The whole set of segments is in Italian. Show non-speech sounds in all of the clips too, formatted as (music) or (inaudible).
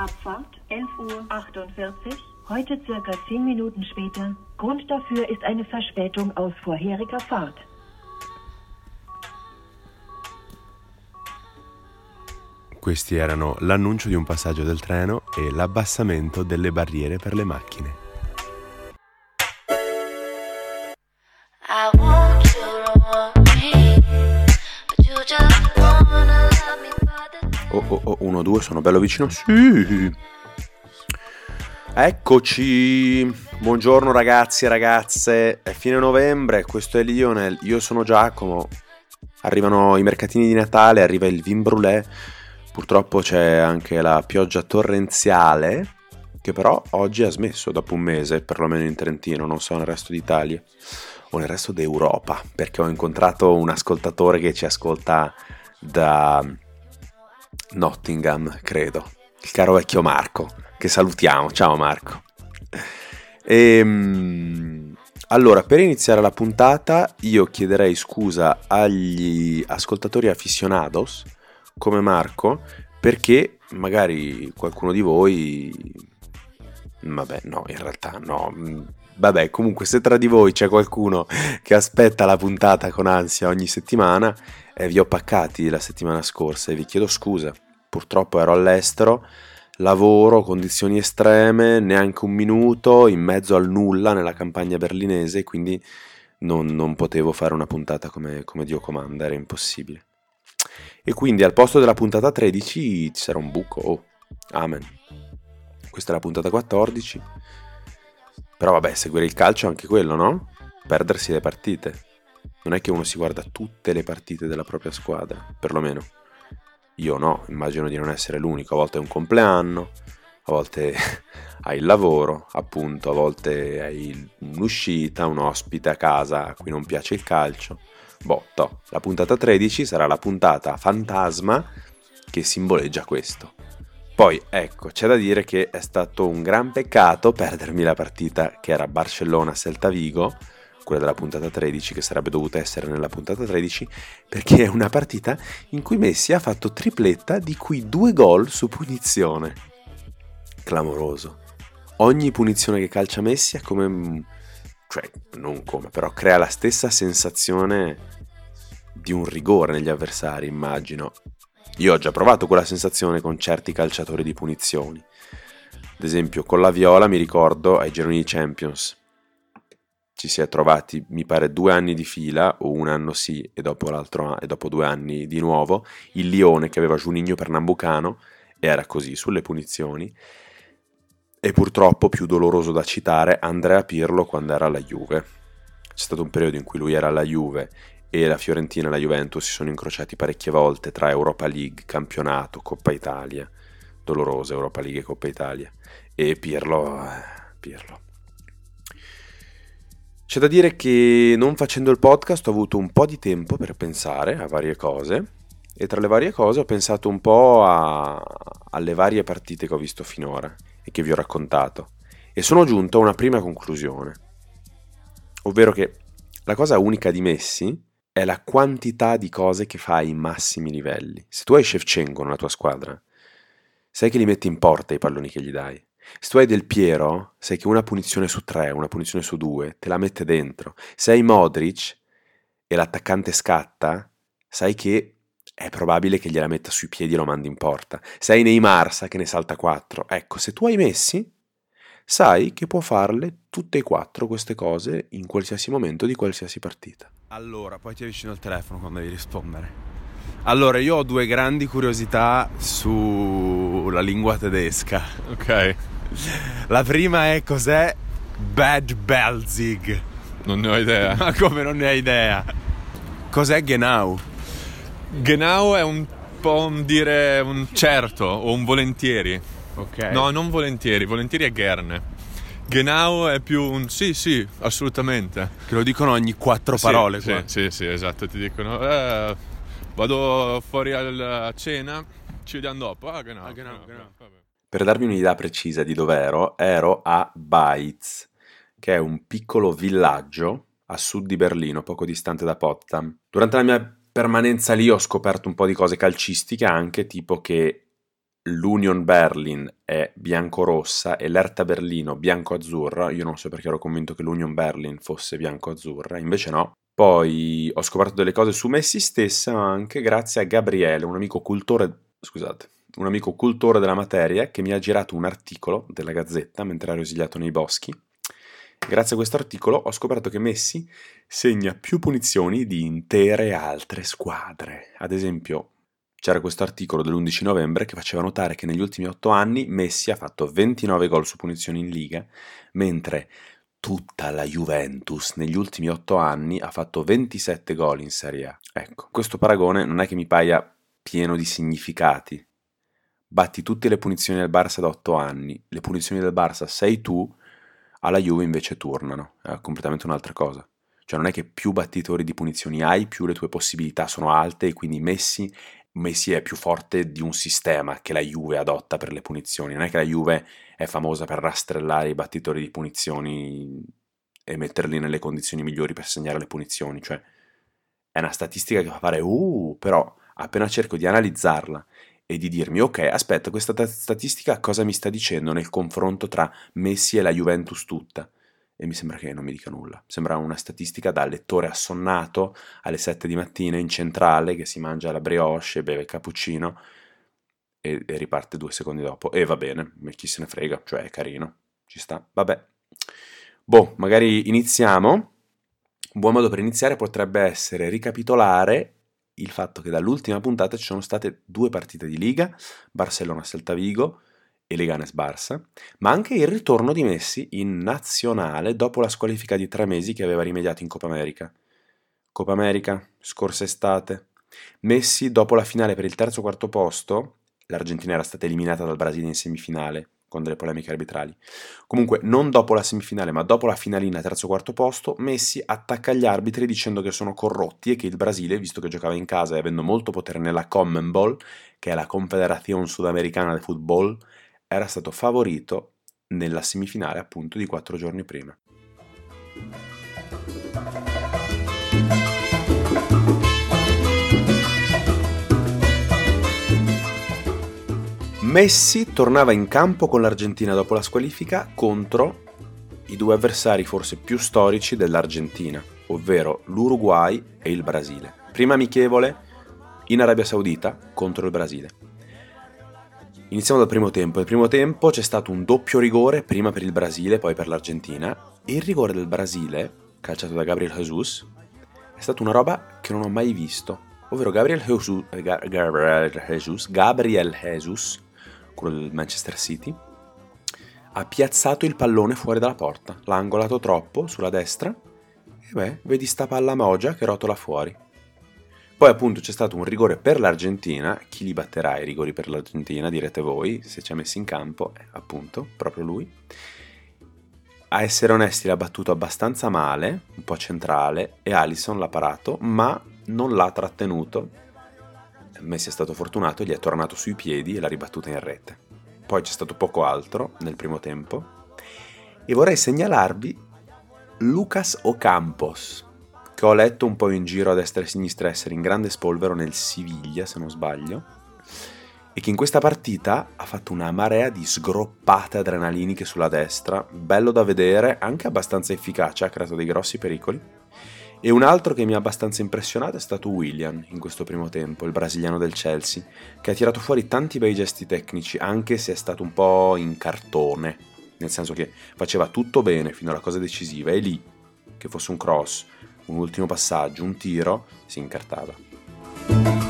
Abfahrt 11.48 Uhr. Heute circa 10 Minuten später. Grund dafür ist eine Verspätung aus vorheriger Fahrt. Questi erano l'annuncio di un passaggio del treno e l'abbassamento delle barriere per le macchine. 1, 2, sono bello vicino. Sì. Eccoci. Buongiorno ragazzi e ragazze. È fine novembre, questo è Lionel, io sono Giacomo. Arrivano i mercatini di Natale, arriva il vin brûlé. Purtroppo c'è anche la pioggia torrenziale, che però oggi ha smesso dopo un mese, perlomeno in Trentino, non so nel resto d'Italia o nel resto d'Europa, perché ho incontrato un ascoltatore che ci ascolta da Nottingham, credo. Il caro vecchio Marco, che salutiamo. Ciao Marco. E, ehm, allora, per iniziare la puntata, io chiederei scusa agli ascoltatori aficionados come Marco, perché magari qualcuno di voi... Vabbè, no, in realtà no. Vabbè, comunque se tra di voi c'è qualcuno che aspetta la puntata con ansia ogni settimana, eh, vi ho paccati la settimana scorsa e vi chiedo scusa. Purtroppo ero all'estero, lavoro, condizioni estreme, neanche un minuto, in mezzo al nulla nella campagna berlinese, quindi non, non potevo fare una puntata come, come Dio comanda, era impossibile. E quindi al posto della puntata 13 ci sarà un buco. Oh, amen. Questa è la puntata 14. Però vabbè, seguire il calcio è anche quello, no? Perdersi le partite. Non è che uno si guarda tutte le partite della propria squadra, perlomeno. Io no, immagino di non essere l'unico. A volte è un compleanno, a volte (laughs) hai il lavoro, appunto, a volte hai un'uscita, un ospite a casa a cui non piace il calcio. Boh, la puntata 13 sarà la puntata fantasma che simboleggia questo. Poi, ecco, c'è da dire che è stato un gran peccato perdermi la partita che era Barcellona-Celta Vigo, quella della puntata 13, che sarebbe dovuta essere nella puntata 13, perché è una partita in cui Messi ha fatto tripletta, di cui due gol su punizione. Clamoroso. Ogni punizione che calcia Messi è come cioè non come, però crea la stessa sensazione di un rigore negli avversari, immagino. Io ho già provato quella sensazione con certi calciatori di punizioni. Ad esempio, con la Viola mi ricordo ai gironi Champions. Ci si è trovati, mi pare, due anni di fila, o un anno sì, e dopo, e dopo due anni di nuovo, il Lione che aveva Juninho per Nambucano, era così, sulle punizioni, e purtroppo, più doloroso da citare, Andrea Pirlo quando era alla Juve. C'è stato un periodo in cui lui era alla Juve e la Fiorentina e la Juventus si sono incrociati parecchie volte tra Europa League, campionato, Coppa Italia. Dolorosa Europa League e Coppa Italia. E Pirlo... Eh, Pirlo. C'è da dire che non facendo il podcast ho avuto un po' di tempo per pensare a varie cose e tra le varie cose ho pensato un po' a, alle varie partite che ho visto finora e che vi ho raccontato e sono giunto a una prima conclusione, ovvero che la cosa unica di Messi è la quantità di cose che fa ai massimi livelli. Se tu hai Shevchenko nella tua squadra, sai che li metti in porta i palloni che gli dai. Se tu hai Del Piero, sai che una punizione su tre, una punizione su due, te la mette dentro. Se hai Modric e l'attaccante scatta, sai che è probabile che gliela metta sui piedi e lo mandi in porta. Se hai Neymar, sa che ne salta 4. Ecco, se tu hai Messi, sai che può farle tutte e quattro queste cose in qualsiasi momento di qualsiasi partita. Allora, poi ti avvicino al telefono quando devi rispondere. Allora, io ho due grandi curiosità sulla lingua tedesca, ok? La prima è cos'è Bad Belzig? Non ne ho idea. (laughs) Ma come non ne hai idea? Cos'è Genau? Genau è un po' un dire un certo o un volentieri. Ok. No, non volentieri, volentieri è gerne. Genau è più un sì, sì, assolutamente. Che lo dicono ogni quattro parole sì, qua. Sì, sì, sì, esatto, ti dicono eh, vado fuori a cena, ci vediamo dopo. Ah, genau. Ah, genau, genau. Per darvi un'idea precisa di dove ero, ero a Baitz, che è un piccolo villaggio a sud di Berlino, poco distante da Potsdam. Durante la mia permanenza lì ho scoperto un po' di cose calcistiche anche, tipo che l'Union Berlin è bianco-rossa e l'Erta Berlino bianco-azzurra. Io non so perché ero convinto che l'Union Berlin fosse bianco-azzurra, invece no. Poi ho scoperto delle cose su Messi stessa anche grazie a Gabriele, un amico cultore, scusate, un amico cultore della materia che mi ha girato un articolo della Gazzetta mentre ero esiliato nei boschi. Grazie a questo articolo ho scoperto che Messi segna più punizioni di intere altre squadre. Ad esempio, c'era questo articolo dell'11 novembre che faceva notare che negli ultimi 8 anni Messi ha fatto 29 gol su punizioni in Liga, mentre tutta la Juventus negli ultimi 8 anni ha fatto 27 gol in Serie A. Ecco, questo paragone non è che mi paia pieno di significati. Batti tutte le punizioni del Barça da 8 anni, le punizioni del Barça sei tu, alla Juve invece tornano, è completamente un'altra cosa. Cioè non è che più battitori di punizioni hai, più le tue possibilità sono alte e quindi Messi Messi è più forte di un sistema che la Juve adotta per le punizioni. Non è che la Juve è famosa per rastrellare i battitori di punizioni e metterli nelle condizioni migliori per segnare le punizioni. Cioè, è una statistica che fa fare uh, però appena cerco di analizzarla e di dirmi ok, aspetta, questa statistica cosa mi sta dicendo nel confronto tra Messi e la Juventus tutta? e mi sembra che non mi dica nulla. Sembra una statistica da lettore assonnato alle 7 di mattina in centrale che si mangia la brioche, beve il cappuccino e, e riparte due secondi dopo. E va bene, chi se ne frega, cioè è carino, ci sta. Vabbè. Boh, magari iniziamo. Un buon modo per iniziare potrebbe essere ricapitolare il fatto che dall'ultima puntata ci sono state due partite di Liga, Barcellona-Celta Vigo, e Leganes Barça, ma anche il ritorno di Messi in nazionale dopo la squalifica di tre mesi che aveva rimediato in Coppa America. Coppa America, scorsa estate. Messi dopo la finale per il terzo quarto posto, l'Argentina era stata eliminata dal Brasile in semifinale con delle polemiche arbitrali. Comunque, non dopo la semifinale, ma dopo la finalina terzo o quarto posto, Messi attacca gli arbitri dicendo che sono corrotti e che il Brasile, visto che giocava in casa e avendo molto potere nella Commonball, che è la Confederazione Sudamericana de Football, era stato favorito nella semifinale appunto di quattro giorni prima. Messi tornava in campo con l'Argentina dopo la squalifica contro i due avversari forse più storici dell'Argentina, ovvero l'Uruguay e il Brasile. Prima amichevole in Arabia Saudita contro il Brasile. Iniziamo dal primo tempo. Nel primo tempo c'è stato un doppio rigore, prima per il Brasile, poi per l'Argentina. E il rigore del Brasile, calciato da Gabriel Jesus, è stata una roba che non ho mai visto. Ovvero Gabriel Jesus, Gabriel Jesus, Gabriel Jesus quello del Manchester City, ha piazzato il pallone fuori dalla porta. L'ha angolato troppo sulla destra. E beh, vedi sta palla mogia che rotola fuori. Poi appunto c'è stato un rigore per l'Argentina, chi li batterà i rigori per l'Argentina direte voi, se ci ha messo in campo, eh, appunto, proprio lui. A essere onesti l'ha battuto abbastanza male, un po' centrale, e Allison l'ha parato, ma non l'ha trattenuto. Messi è stato fortunato, gli è tornato sui piedi e l'ha ribattuta in rete. Poi c'è stato poco altro nel primo tempo. E vorrei segnalarvi Lucas Ocampos, che ho letto un po' in giro a destra e a sinistra essere in grande spolvero nel Siviglia, se non sbaglio, e che in questa partita ha fatto una marea di sgroppate adrenaliniche sulla destra, bello da vedere, anche abbastanza efficace, ha creato dei grossi pericoli. E un altro che mi ha abbastanza impressionato è stato William in questo primo tempo, il brasiliano del Chelsea, che ha tirato fuori tanti bei gesti tecnici, anche se è stato un po' in cartone, nel senso che faceva tutto bene fino alla cosa decisiva e lì, che fosse un cross, un ultimo passaggio, un tiro, si incartava.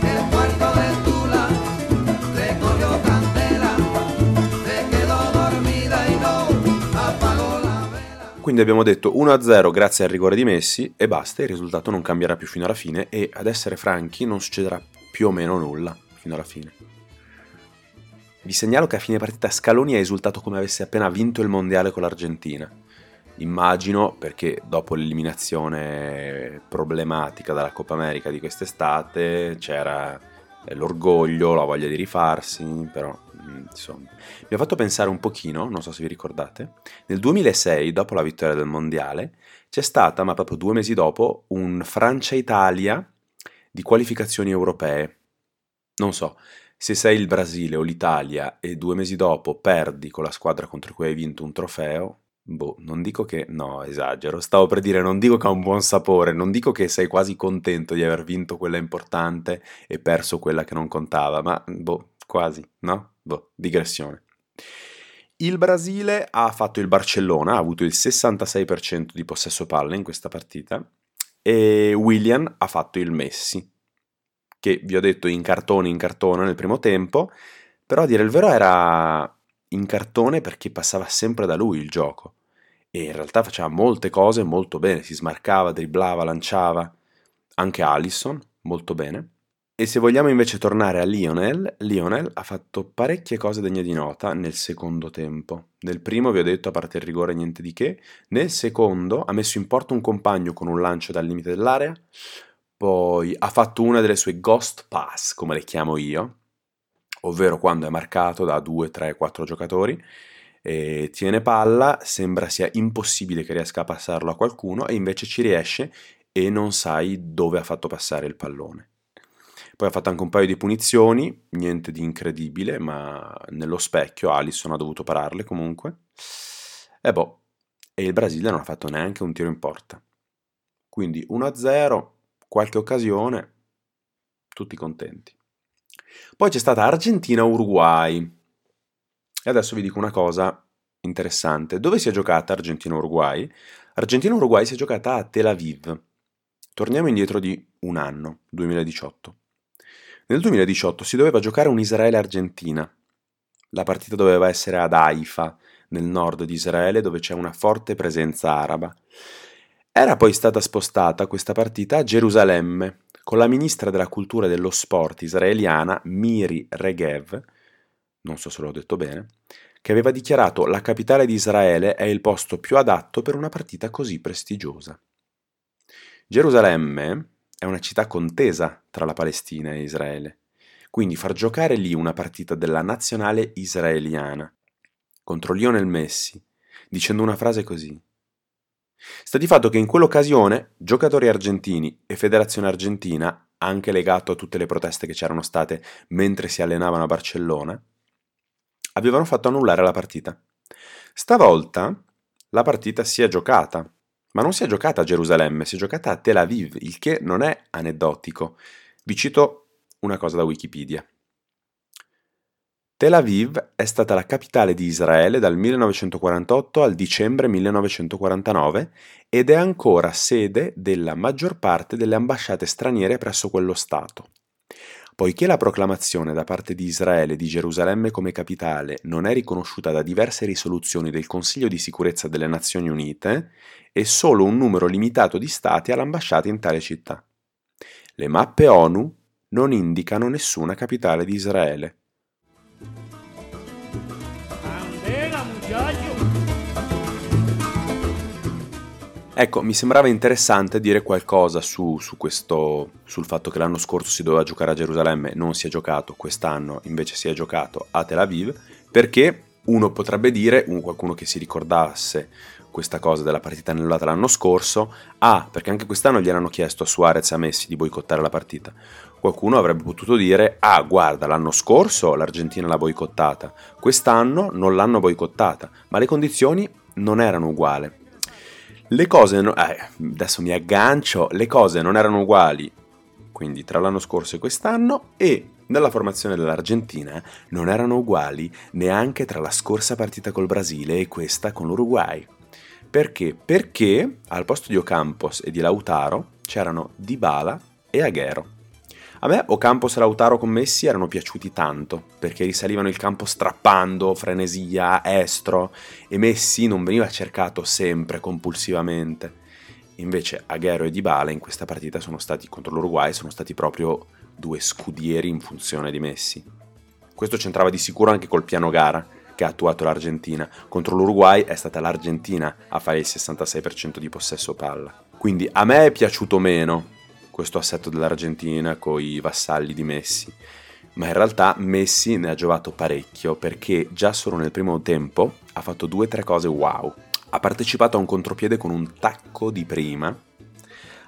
Quindi abbiamo detto 1-0 grazie al rigore di Messi e basta, il risultato non cambierà più fino alla fine e ad essere franchi non succederà più o meno nulla fino alla fine. Vi segnalo che a fine partita Scaloni ha esultato come avesse appena vinto il mondiale con l'Argentina Immagino perché dopo l'eliminazione problematica dalla Coppa America di quest'estate c'era l'orgoglio, la voglia di rifarsi, però insomma. Mi ha fatto pensare un pochino, non so se vi ricordate, nel 2006, dopo la vittoria del Mondiale, c'è stata, ma proprio due mesi dopo, un Francia-Italia di qualificazioni europee. Non so, se sei il Brasile o l'Italia e due mesi dopo perdi con la squadra contro cui hai vinto un trofeo, boh, non dico che, no, esagero, stavo per dire, non dico che ha un buon sapore, non dico che sei quasi contento di aver vinto quella importante e perso quella che non contava, ma boh, quasi, no? Boh, digressione. Il Brasile ha fatto il Barcellona, ha avuto il 66% di possesso palle in questa partita e William ha fatto il Messi, che vi ho detto in cartone in cartone nel primo tempo, però a dire il vero era in cartone perché passava sempre da lui il gioco e in realtà faceva molte cose molto bene, si smarcava, dribblava, lanciava, anche Allison molto bene. E se vogliamo invece tornare a Lionel, Lionel ha fatto parecchie cose degne di nota nel secondo tempo. Nel primo vi ho detto, a parte il rigore, niente di che. Nel secondo ha messo in porto un compagno con un lancio dal limite dell'area, poi ha fatto una delle sue ghost pass, come le chiamo io, ovvero quando è marcato da 2, 3, 4 giocatori, tiene palla, sembra sia impossibile che riesca a passarlo a qualcuno e invece ci riesce e non sai dove ha fatto passare il pallone. Poi ha fatto anche un paio di punizioni, niente di incredibile, ma nello specchio Alisson ha dovuto pararle comunque. E boh, e il Brasile non ha fatto neanche un tiro in porta. Quindi 1-0 qualche occasione, tutti contenti. Poi c'è stata Argentina-Uruguay. E adesso vi dico una cosa interessante. Dove si è giocata Argentina-Uruguay? Argentina-Uruguay si è giocata a Tel Aviv. Torniamo indietro di un anno, 2018. Nel 2018 si doveva giocare un Israele-Argentina. La partita doveva essere ad Haifa, nel nord di Israele, dove c'è una forte presenza araba. Era poi stata spostata questa partita a Gerusalemme, con la ministra della cultura e dello sport israeliana Miri Regev, non so se l'ho detto bene, che aveva dichiarato la capitale di Israele è il posto più adatto per una partita così prestigiosa. Gerusalemme è una città contesa tra la Palestina e Israele, quindi far giocare lì una partita della nazionale israeliana contro Lionel Messi, dicendo una frase così. Sta di fatto che in quell'occasione giocatori argentini e federazione argentina, anche legato a tutte le proteste che c'erano state mentre si allenavano a Barcellona, avevano fatto annullare la partita. Stavolta la partita si è giocata, ma non si è giocata a Gerusalemme, si è giocata a Tel Aviv, il che non è aneddotico. Vi cito una cosa da Wikipedia. Tel Aviv è stata la capitale di Israele dal 1948 al dicembre 1949 ed è ancora sede della maggior parte delle ambasciate straniere presso quello Stato. Poiché la proclamazione da parte di Israele di Gerusalemme come capitale non è riconosciuta da diverse risoluzioni del Consiglio di sicurezza delle Nazioni Unite, e solo un numero limitato di stati ha l'ambasciata in tale città. Le mappe ONU non indicano nessuna capitale di Israele. Ecco, mi sembrava interessante dire qualcosa su, su, questo, sul fatto che l'anno scorso si doveva giocare a Gerusalemme, non si è giocato, quest'anno invece si è giocato a Tel Aviv, perché uno potrebbe dire, qualcuno che si ricordasse questa cosa della partita annullata l'anno scorso, ah, perché anche quest'anno gli hanno chiesto a Suarez e a Messi di boicottare la partita. Qualcuno avrebbe potuto dire, ah, guarda, l'anno scorso l'Argentina l'ha boicottata, quest'anno non l'hanno boicottata, ma le condizioni non erano uguali. Le cose, no- eh, adesso mi aggancio, le cose non erano uguali, quindi tra l'anno scorso e quest'anno, e nella formazione dell'Argentina non erano uguali neanche tra la scorsa partita col Brasile e questa con l'Uruguay. Perché? Perché al posto di Ocampos e di Lautaro c'erano Dybala e Aguero. A me Ocampos e Lautaro con Messi erano piaciuti tanto, perché risalivano il campo strappando, frenesia, estro, e Messi non veniva cercato sempre, compulsivamente. Invece Aguero e Dybala in questa partita sono stati contro l'Uruguay, sono stati proprio due scudieri in funzione di Messi. Questo c'entrava di sicuro anche col piano gara che ha attuato l'Argentina. Contro l'Uruguay è stata l'Argentina a fare il 66% di possesso palla. Quindi a me è piaciuto meno questo assetto dell'Argentina con i vassalli di Messi. Ma in realtà Messi ne ha giovato parecchio perché già solo nel primo tempo ha fatto due o tre cose wow. Ha partecipato a un contropiede con un tacco di prima,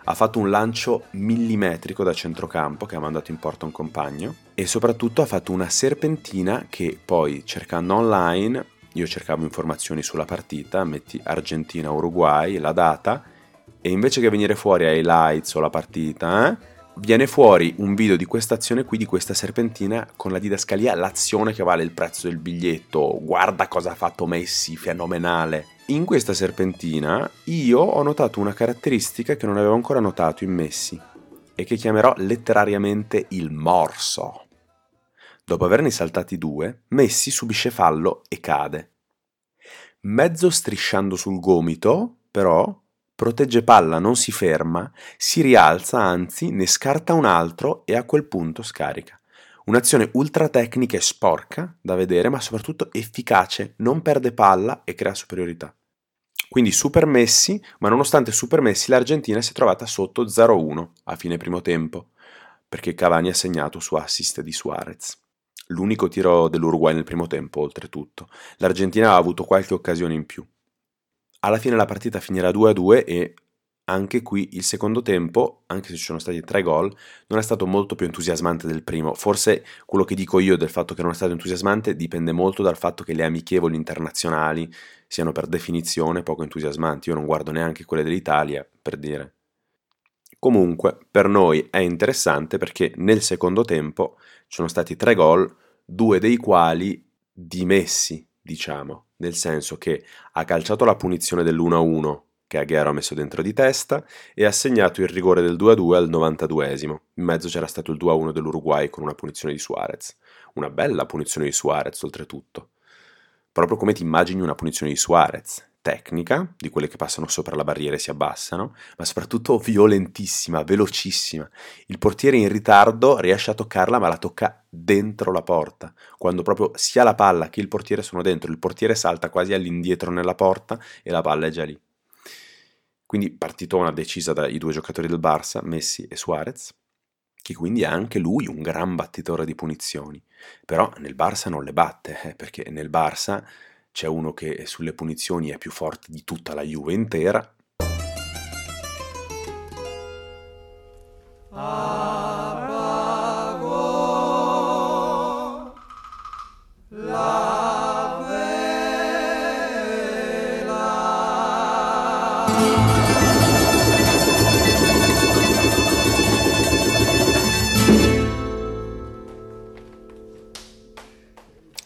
ha fatto un lancio millimetrico da centrocampo che ha mandato in porta un compagno e soprattutto ha fatto una serpentina che poi cercando online, io cercavo informazioni sulla partita, metti Argentina-Uruguay, la data, e invece che venire fuori ai lights o la partita, eh, viene fuori un video di questa azione qui, di questa serpentina, con la didascalia, l'azione che vale il prezzo del biglietto, guarda cosa ha fatto Messi, fenomenale. In questa serpentina io ho notato una caratteristica che non avevo ancora notato in Messi e che chiamerò letterariamente il morso. Dopo averne saltati due, Messi subisce fallo e cade. Mezzo strisciando sul gomito, però, protegge palla, non si ferma, si rialza, anzi ne scarta un altro e a quel punto scarica. Un'azione ultra tecnica e sporca da vedere, ma soprattutto efficace, non perde palla e crea superiorità. Quindi super Messi, ma nonostante super Messi l'Argentina si è trovata sotto 0-1 a fine primo tempo, perché Cavani ha segnato su assist di Suarez. L'unico tiro dell'Uruguay nel primo tempo, oltretutto. L'Argentina ha avuto qualche occasione in più. Alla fine la partita finirà 2-2 e anche qui il secondo tempo, anche se ci sono stati tre gol, non è stato molto più entusiasmante del primo. Forse quello che dico io del fatto che non è stato entusiasmante dipende molto dal fatto che le amichevoli internazionali siano per definizione poco entusiasmanti. Io non guardo neanche quelle dell'Italia, per dire. Comunque, per noi è interessante perché nel secondo tempo ci sono stati tre gol, due dei quali dimessi, diciamo nel senso che ha calciato la punizione dell'1-1 che Aguero ha messo dentro di testa e ha segnato il rigore del 2-2 al 92esimo. In mezzo c'era stato il 2-1 dell'Uruguay con una punizione di Suarez. Una bella punizione di Suarez oltretutto. Proprio come ti immagini una punizione di Suarez tecnica, di quelle che passano sopra la barriera e si abbassano, ma soprattutto violentissima, velocissima. Il portiere in ritardo riesce a toccarla, ma la tocca dentro la porta, quando proprio sia la palla che il portiere sono dentro. Il portiere salta quasi all'indietro nella porta e la palla è già lì. Quindi partitona decisa dai due giocatori del Barça, Messi e Suarez, che quindi è anche lui un gran battitore di punizioni. Però nel Barça non le batte, eh, perché nel Barça c'è uno che sulle punizioni è più forte di tutta la Juve intera.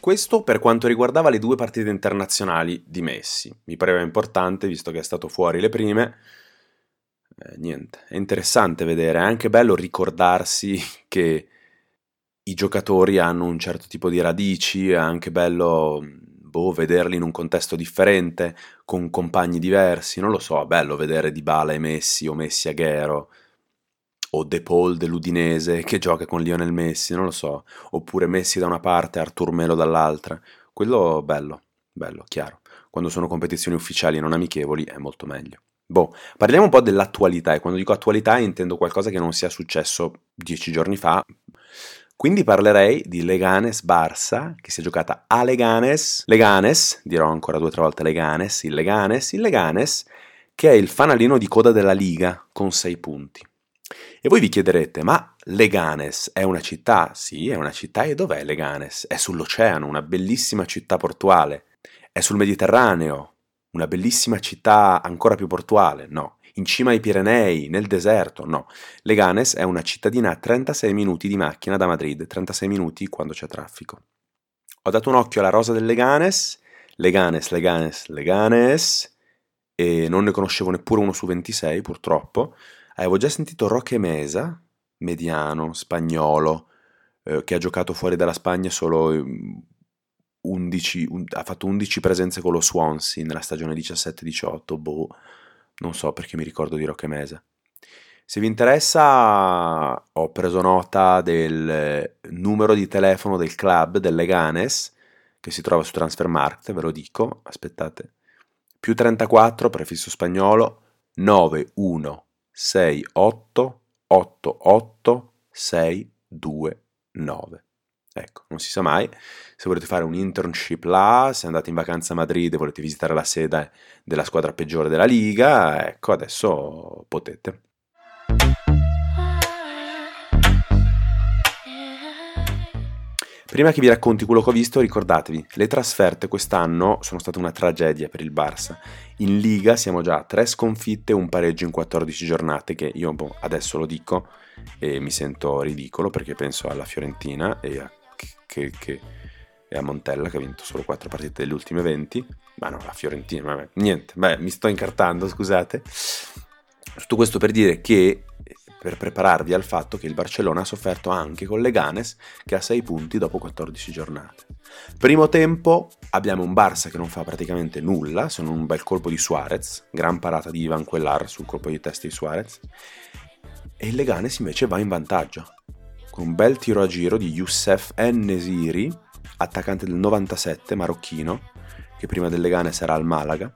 Questo per quanto riguardava le due partite internazionali di Messi. Mi pareva importante, visto che è stato fuori le prime. Eh, niente, è interessante vedere, è anche bello ricordarsi (laughs) che i giocatori hanno un certo tipo di radici, è anche bello boh, vederli in un contesto differente, con compagni diversi, non lo so, è bello vedere Dybala e Messi o Messi e Aguero o De Paul dell'Udinese che gioca con Lionel Messi, non lo so, oppure Messi da una parte Artur Melo dall'altra. Quello bello, bello, chiaro. Quando sono competizioni ufficiali e non amichevoli è molto meglio. Boh, parliamo un po' dell'attualità e quando dico attualità intendo qualcosa che non sia successo dieci giorni fa. Quindi parlerei di Leganes Barça, che si è giocata a Leganes, Leganes, dirò ancora due o tre volte Leganes, il Leganes, il Leganes, che è il fanalino di coda della Liga con sei punti. E voi vi chiederete, ma Leganes è una città? Sì, è una città e dov'è Leganes? È sull'oceano, una bellissima città portuale. È sul Mediterraneo, una bellissima città ancora più portuale? No. In cima ai Pirenei, nel deserto? No. Leganes è una cittadina a 36 minuti di macchina da Madrid, 36 minuti quando c'è traffico. Ho dato un occhio alla rosa del Leganes, Leganes, Leganes, Leganes, e non ne conoscevo neppure uno su 26 purtroppo, Avevo già sentito Roque Mesa, mediano, spagnolo, eh, che ha giocato fuori dalla Spagna solo 11, un, ha fatto 11 presenze con lo Swansea nella stagione 17-18, boh, non so perché mi ricordo di Roque Mesa. Se vi interessa, ho preso nota del numero di telefono del club del Leganes, che si trova su Transfermarkt, ve lo dico, aspettate, più 34, prefisso spagnolo, 91 68 88 629. Ecco, non si sa mai. Se volete fare un internship là, se andate in vacanza a Madrid e volete visitare la sede della squadra peggiore della Liga, ecco, adesso potete. Prima che vi racconti quello che ho visto, ricordatevi, le trasferte quest'anno sono state una tragedia per il Barça. In Liga siamo già a 3 sconfitte e un pareggio in 14 giornate, che io boh, adesso lo dico e mi sento ridicolo perché penso alla Fiorentina e a, che, che, e a Montella che ha vinto solo 4 partite delle ultime 20. Ma no, la Fiorentina, vabbè, niente, beh, mi sto incartando, scusate. Tutto questo per dire che per prepararvi al fatto che il Barcellona ha sofferto anche con Leganes che ha 6 punti dopo 14 giornate. Primo tempo abbiamo un Barça che non fa praticamente nulla, sono un bel colpo di Suarez, gran parata di Ivan Quellar sul colpo di testa di Suarez, e il Leganes invece va in vantaggio, con un bel tiro a giro di Youssef Nesiri, attaccante del 97 marocchino, che prima del Leganes era al Malaga,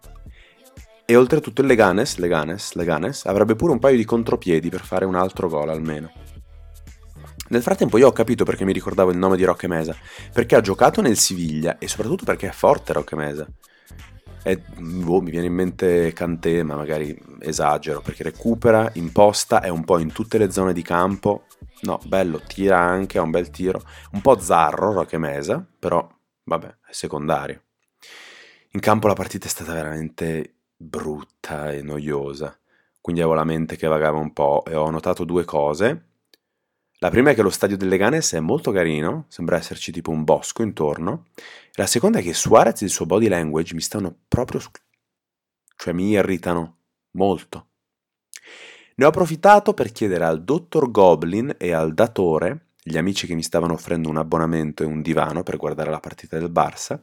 e oltretutto il Leganes, Leganes, Leganes avrebbe pure un paio di contropiedi per fare un altro gol almeno. Nel frattempo io ho capito perché mi ricordavo il nome di Roque Mesa, perché ha giocato nel Siviglia e soprattutto perché è forte Roque Mesa. E, boh, mi viene in mente Kanté, ma magari esagero, perché recupera, imposta, è un po' in tutte le zone di campo. No, bello, tira anche, ha un bel tiro. Un po' zarro Roque Mesa, però vabbè, è secondario. In campo la partita è stata veramente brutta e noiosa, quindi avevo la mente che vagava un po' e ho notato due cose. La prima è che lo stadio del Leganes è molto carino, sembra esserci tipo un bosco intorno. La seconda è che Suarez e il suo body language mi stanno proprio... cioè mi irritano molto. Ne ho approfittato per chiedere al dottor Goblin e al datore, gli amici che mi stavano offrendo un abbonamento e un divano per guardare la partita del Barça,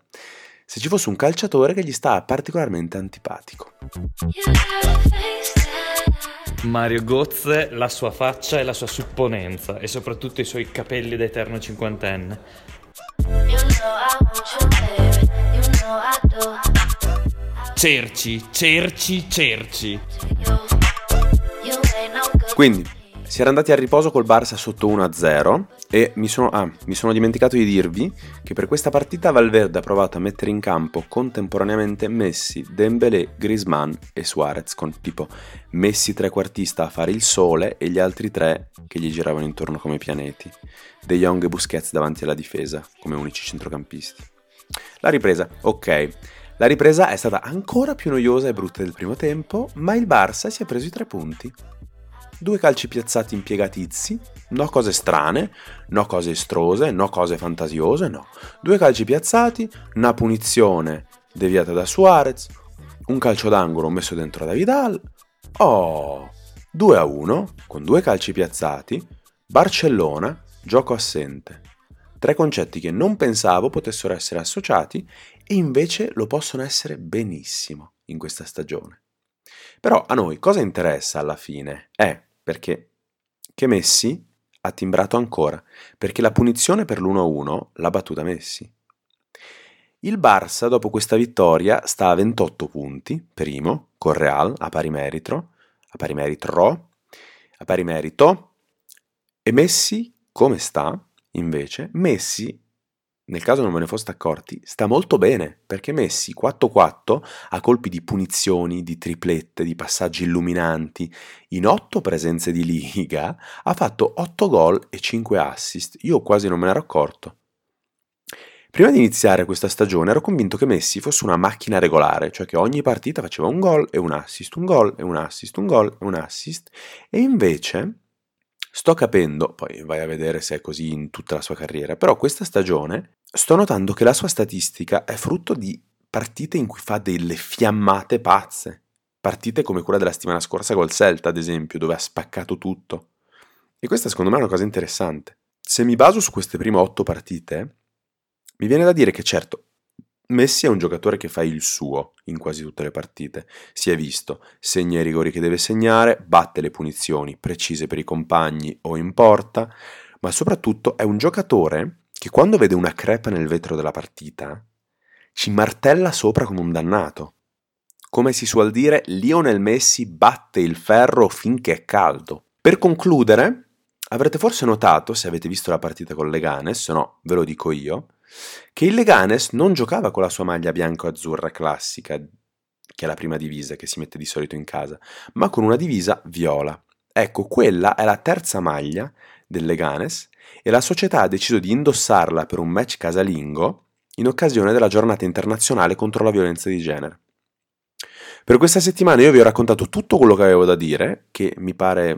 se ci fosse un calciatore che gli sta particolarmente antipatico. Mario Gozze, la sua faccia e la sua supponenza e soprattutto i suoi capelli da eterno cinquantenne. Cerci, cerci, cerci. Quindi, si era andati a riposo col Barça sotto 1-0 e mi sono, ah, mi sono, dimenticato di dirvi che per questa partita Valverde ha provato a mettere in campo contemporaneamente Messi, Dembélé, Griezmann e Suarez con tipo Messi trequartista a fare il sole e gli altri tre che gli giravano intorno come pianeti, De Jong e Busquets davanti alla difesa come unici centrocampisti. La ripresa, ok. La ripresa è stata ancora più noiosa e brutta del primo tempo, ma il Barça si è preso i tre punti due calci piazzati impiegatizi, no cose strane, no cose estrose, no cose fantasiose, no. Due calci piazzati, una punizione deviata da Suarez, un calcio d'angolo messo dentro da Vidal. Oh, 2 a 1 con due calci piazzati, Barcellona, gioco assente. Tre concetti che non pensavo potessero essere associati e invece lo possono essere benissimo in questa stagione. Però a noi cosa interessa alla fine? È perché che Messi ha timbrato ancora, perché la punizione per l'1-1 l'ha battuta Messi. Il Barça dopo questa vittoria sta a 28 punti, primo, con Real a pari merito, a pari merito, a pari merito, e Messi come sta? Invece, Messi nel caso non ve ne foste accorti, sta molto bene, perché Messi 4-4 a colpi di punizioni, di triplette, di passaggi illuminanti, in 8 presenze di liga, ha fatto 8 gol e 5 assist. Io quasi non me ne ero accorto. Prima di iniziare questa stagione ero convinto che Messi fosse una macchina regolare, cioè che ogni partita faceva un gol e un assist, un gol e un assist, un gol e un assist, e invece sto capendo, poi vai a vedere se è così in tutta la sua carriera, però questa stagione sto notando che la sua statistica è frutto di partite in cui fa delle fiammate pazze. Partite come quella della settimana scorsa col Celta, ad esempio, dove ha spaccato tutto. E questa secondo me è una cosa interessante. Se mi baso su queste prime otto partite, mi viene da dire che certo, Messi è un giocatore che fa il suo in quasi tutte le partite. Si è visto, segna i rigori che deve segnare, batte le punizioni precise per i compagni o in porta, ma soprattutto è un giocatore che quando vede una crepa nel vetro della partita, ci martella sopra come un dannato. Come si suol dire, Lionel Messi batte il ferro finché è caldo. Per concludere, avrete forse notato, se avete visto la partita con Leganes, se no ve lo dico io, che il Leganes non giocava con la sua maglia bianco-azzurra classica, che è la prima divisa che si mette di solito in casa, ma con una divisa viola. Ecco, quella è la terza maglia del Leganes e la società ha deciso di indossarla per un match casalingo in occasione della giornata internazionale contro la violenza di genere. Per questa settimana io vi ho raccontato tutto quello che avevo da dire, che mi pare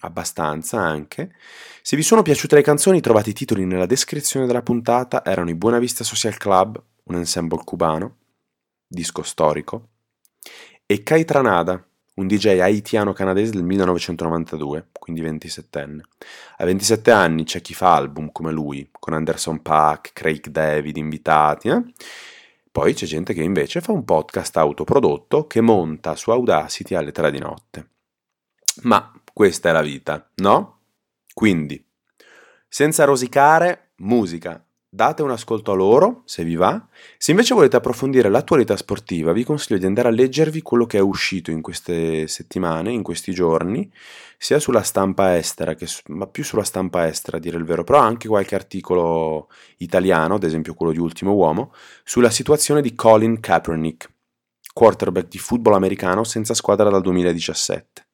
abbastanza anche. Se vi sono piaciute le canzoni trovate i titoli nella descrizione della puntata, erano i Buena Vista Social Club, un ensemble cubano, disco storico, e Caitranada, un DJ haitiano-canadese del 1992, quindi 27enne. A 27 anni c'è chi fa album come lui, con Anderson Paak, Craig David invitati, eh? Poi c'è gente che invece fa un podcast autoprodotto che monta su Audacity alle 3 di notte. Ma questa è la vita, no? Quindi, senza rosicare, musica, date un ascolto a loro, se vi va. Se invece volete approfondire l'attualità sportiva, vi consiglio di andare a leggervi quello che è uscito in queste settimane, in questi giorni, sia sulla stampa estera, che, ma più sulla stampa estera a dire il vero, però anche qualche articolo italiano, ad esempio quello di Ultimo Uomo, sulla situazione di Colin Kaepernick, quarterback di football americano senza squadra dal 2017.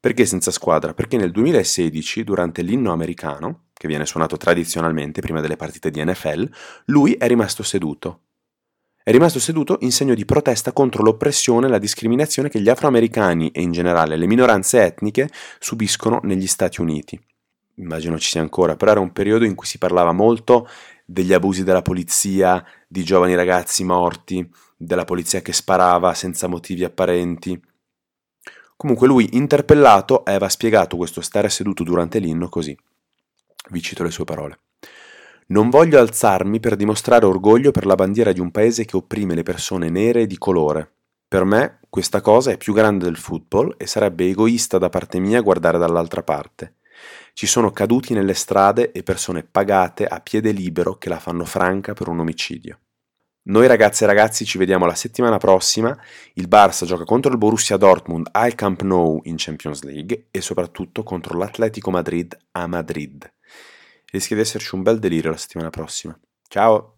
Perché senza squadra? Perché nel 2016, durante l'inno americano, che viene suonato tradizionalmente prima delle partite di NFL, lui è rimasto seduto. È rimasto seduto in segno di protesta contro l'oppressione e la discriminazione che gli afroamericani e in generale le minoranze etniche subiscono negli Stati Uniti. Immagino ci sia ancora, però era un periodo in cui si parlava molto degli abusi della polizia, di giovani ragazzi morti, della polizia che sparava senza motivi apparenti. Comunque lui, interpellato, aveva spiegato questo stare seduto durante l'inno così. Vi cito le sue parole. Non voglio alzarmi per dimostrare orgoglio per la bandiera di un paese che opprime le persone nere e di colore. Per me questa cosa è più grande del football e sarebbe egoista da parte mia guardare dall'altra parte. Ci sono caduti nelle strade e persone pagate a piede libero che la fanno franca per un omicidio. Noi ragazze e ragazzi ci vediamo la settimana prossima. Il Barça gioca contro il Borussia Dortmund al Camp Nou in Champions League e soprattutto contro l'Atletico Madrid a Madrid rischia di esserci un bel delirio la settimana prossima. Ciao!